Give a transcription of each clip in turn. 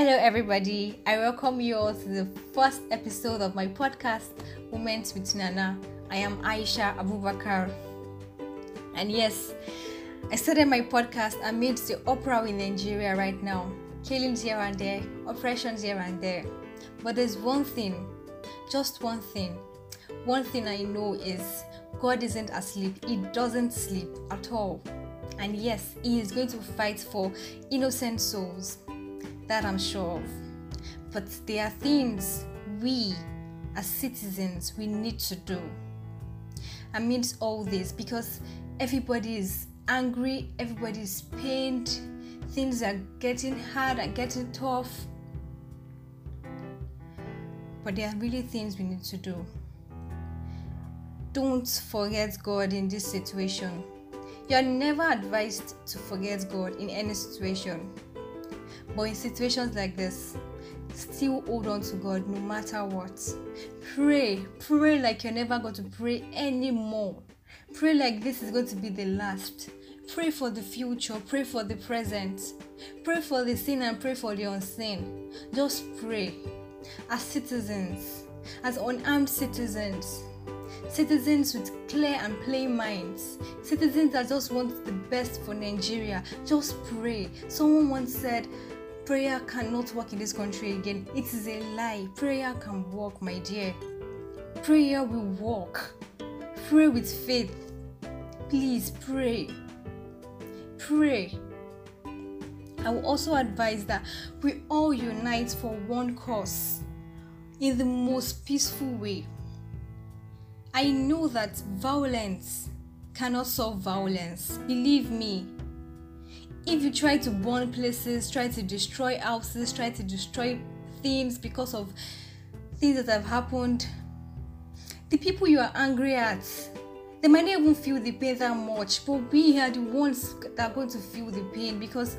Hello, everybody. I welcome you all to the first episode of my podcast, Moments with Nana. I am Aisha Abubakar. And yes, I started my podcast amidst the opera in Nigeria right now. Killings here and there, oppressions here and there. But there's one thing, just one thing. One thing I know is God isn't asleep. He doesn't sleep at all. And yes, He is going to fight for innocent souls. That I'm sure of. But there are things we, as citizens, we need to do amidst all this because everybody is angry, everybody is pained, things are getting hard and getting tough. But there are really things we need to do. Don't forget God in this situation. You are never advised to forget God in any situation. But in situations like this, still hold on to God no matter what. Pray, pray like you're never going to pray anymore. Pray like this is going to be the last. Pray for the future, pray for the present. Pray for the seen and pray for the unseen. Just pray. As citizens, as unarmed citizens, citizens with clear and plain minds, citizens that just want the best for Nigeria, just pray. Someone once said, Prayer cannot work in this country again. It is a lie. Prayer can work, my dear. Prayer will work. Pray with faith. Please pray. Pray. I will also advise that we all unite for one cause in the most peaceful way. I know that violence cannot solve violence. Believe me. If you try to burn places, try to destroy houses, try to destroy things because of things that have happened, the people you are angry at, they might not even feel the pain that much, but we are the ones that are going to feel the pain because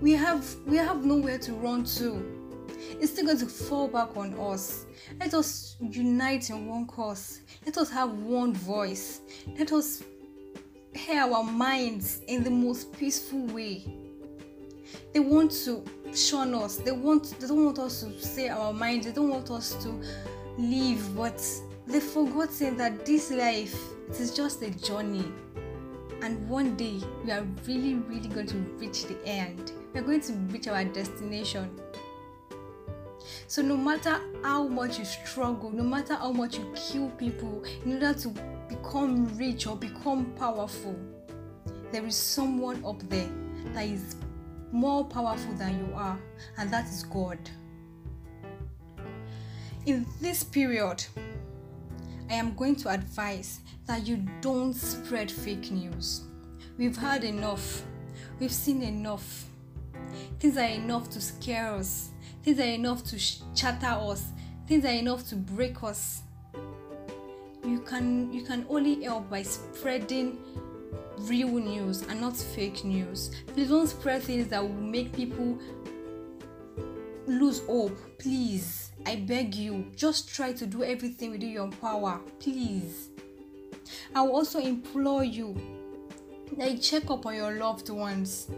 we have we have nowhere to run to. It's still going to fall back on us. Let us unite in one cause. Let us have one voice. Let us hear our minds in the most peaceful way. They want to shun us. They want they don't want us to say our minds. They don't want us to live, but they've forgotten that this life it is just a journey. And one day we are really, really going to reach the end. We are going to reach our destination. So no matter how much you struggle, no matter how much you kill people in order to become rich or become powerful, there is someone up there that is more powerful than you are, and that is God. In this period, I am going to advise that you don't spread fake news. We've heard enough, we've seen enough. Things are enough to scare us, things are enough to shatter us, things are enough to break us you can you can only help by spreading real news and not fake news. Please don't spread things that will make people lose hope. Please i beg you just try to do everything within your power please. I will also implore you you check up on your loved ones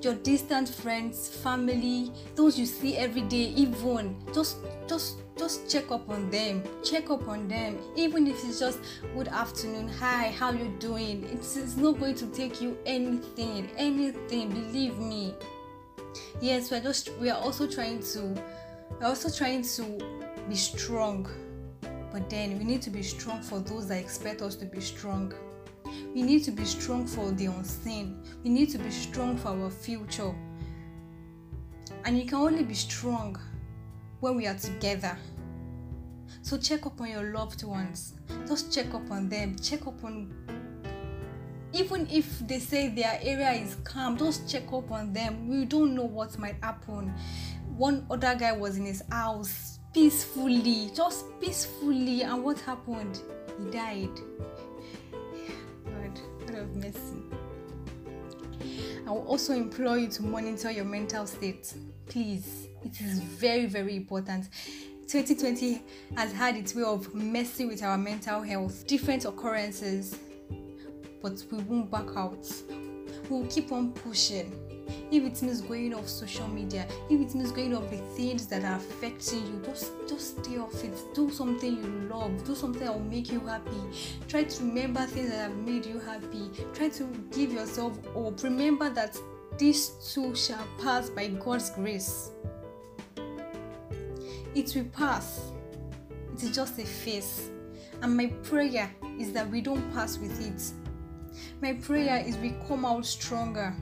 your distant friends family those you see every day even just just just check up on them check up on them. Even if it's just good afternoon hi how you doing? It's, it's not going to take you anything anything believe me. Yes we're just we are also trying to we're also trying to be strong. But then we need to be strong for those that expect us to be strong. We need to be strong for the unseen. We need to be strong for our future. And you can only be strong when we are together. So check up on your loved ones. Mm. Just check up on them. Check up on even if they say their area is calm, just check up on them. We don't know what might happen. One other guy was in his house peacefully, just peacefully, and what happened? He died. God, God of mercy. I will also implore you to monitor your mental state. Please, it is very, very important. 2020 has had its way of messing with our mental health, different occurrences, but we won't back out. We'll keep on pushing. if it means going off social media, if it means going off the things that are affecting you, just just stay off it. Do something you love. Do something that will make you happy. Try to remember things that have made you happy. Try to give yourself hope. Remember that this too shall pass by God's grace. It will pass. It is just a phase. And my prayer is that we don't pass with it. My prayer is we come out stronger.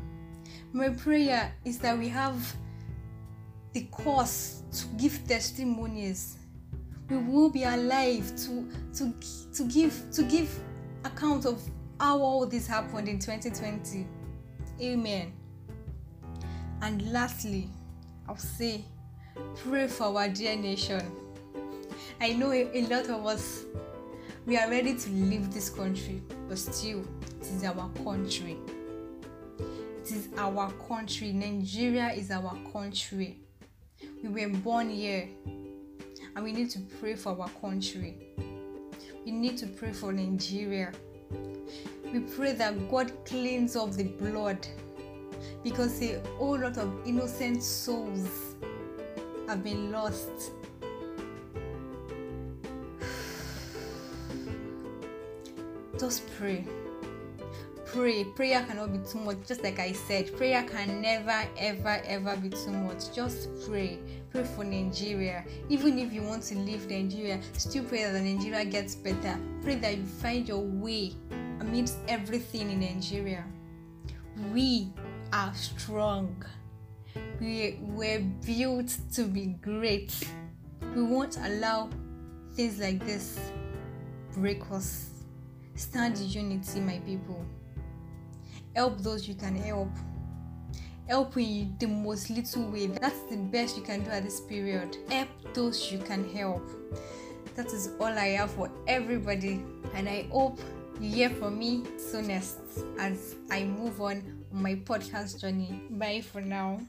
My prayer is that we have the cause to give testimonies. We will be alive to to to give to give account of how all this happened in 2020. Amen. And lastly, I'll say, pray for our dear nation. I know a, lot of us we are ready to leave this country, but still, it is our country. It is our country. Nigeria is our country. We were born here, and we need to pray for our country. We need to pray for Nigeria. We pray that God cleans up the blood because a whole lot of innocent souls have been lost just pray. Pray. Prayer cannot be too much. Just like I said, prayer can never, ever, ever be too much. Just pray. Pray for Nigeria. Even if you want to leave Nigeria, still pray that Nigeria gets better. Pray that you find your way amidst everything in Nigeria. We are strong. We were built to be great. We won't allow things like this break us. Stand unity, my people. Help those you can help. Help in the most little way. That's the best you can do at this period. Help those you can help. That is all I have for everybody, and I hope you hear from me soonest as I move on my podcast journey. Bye for now.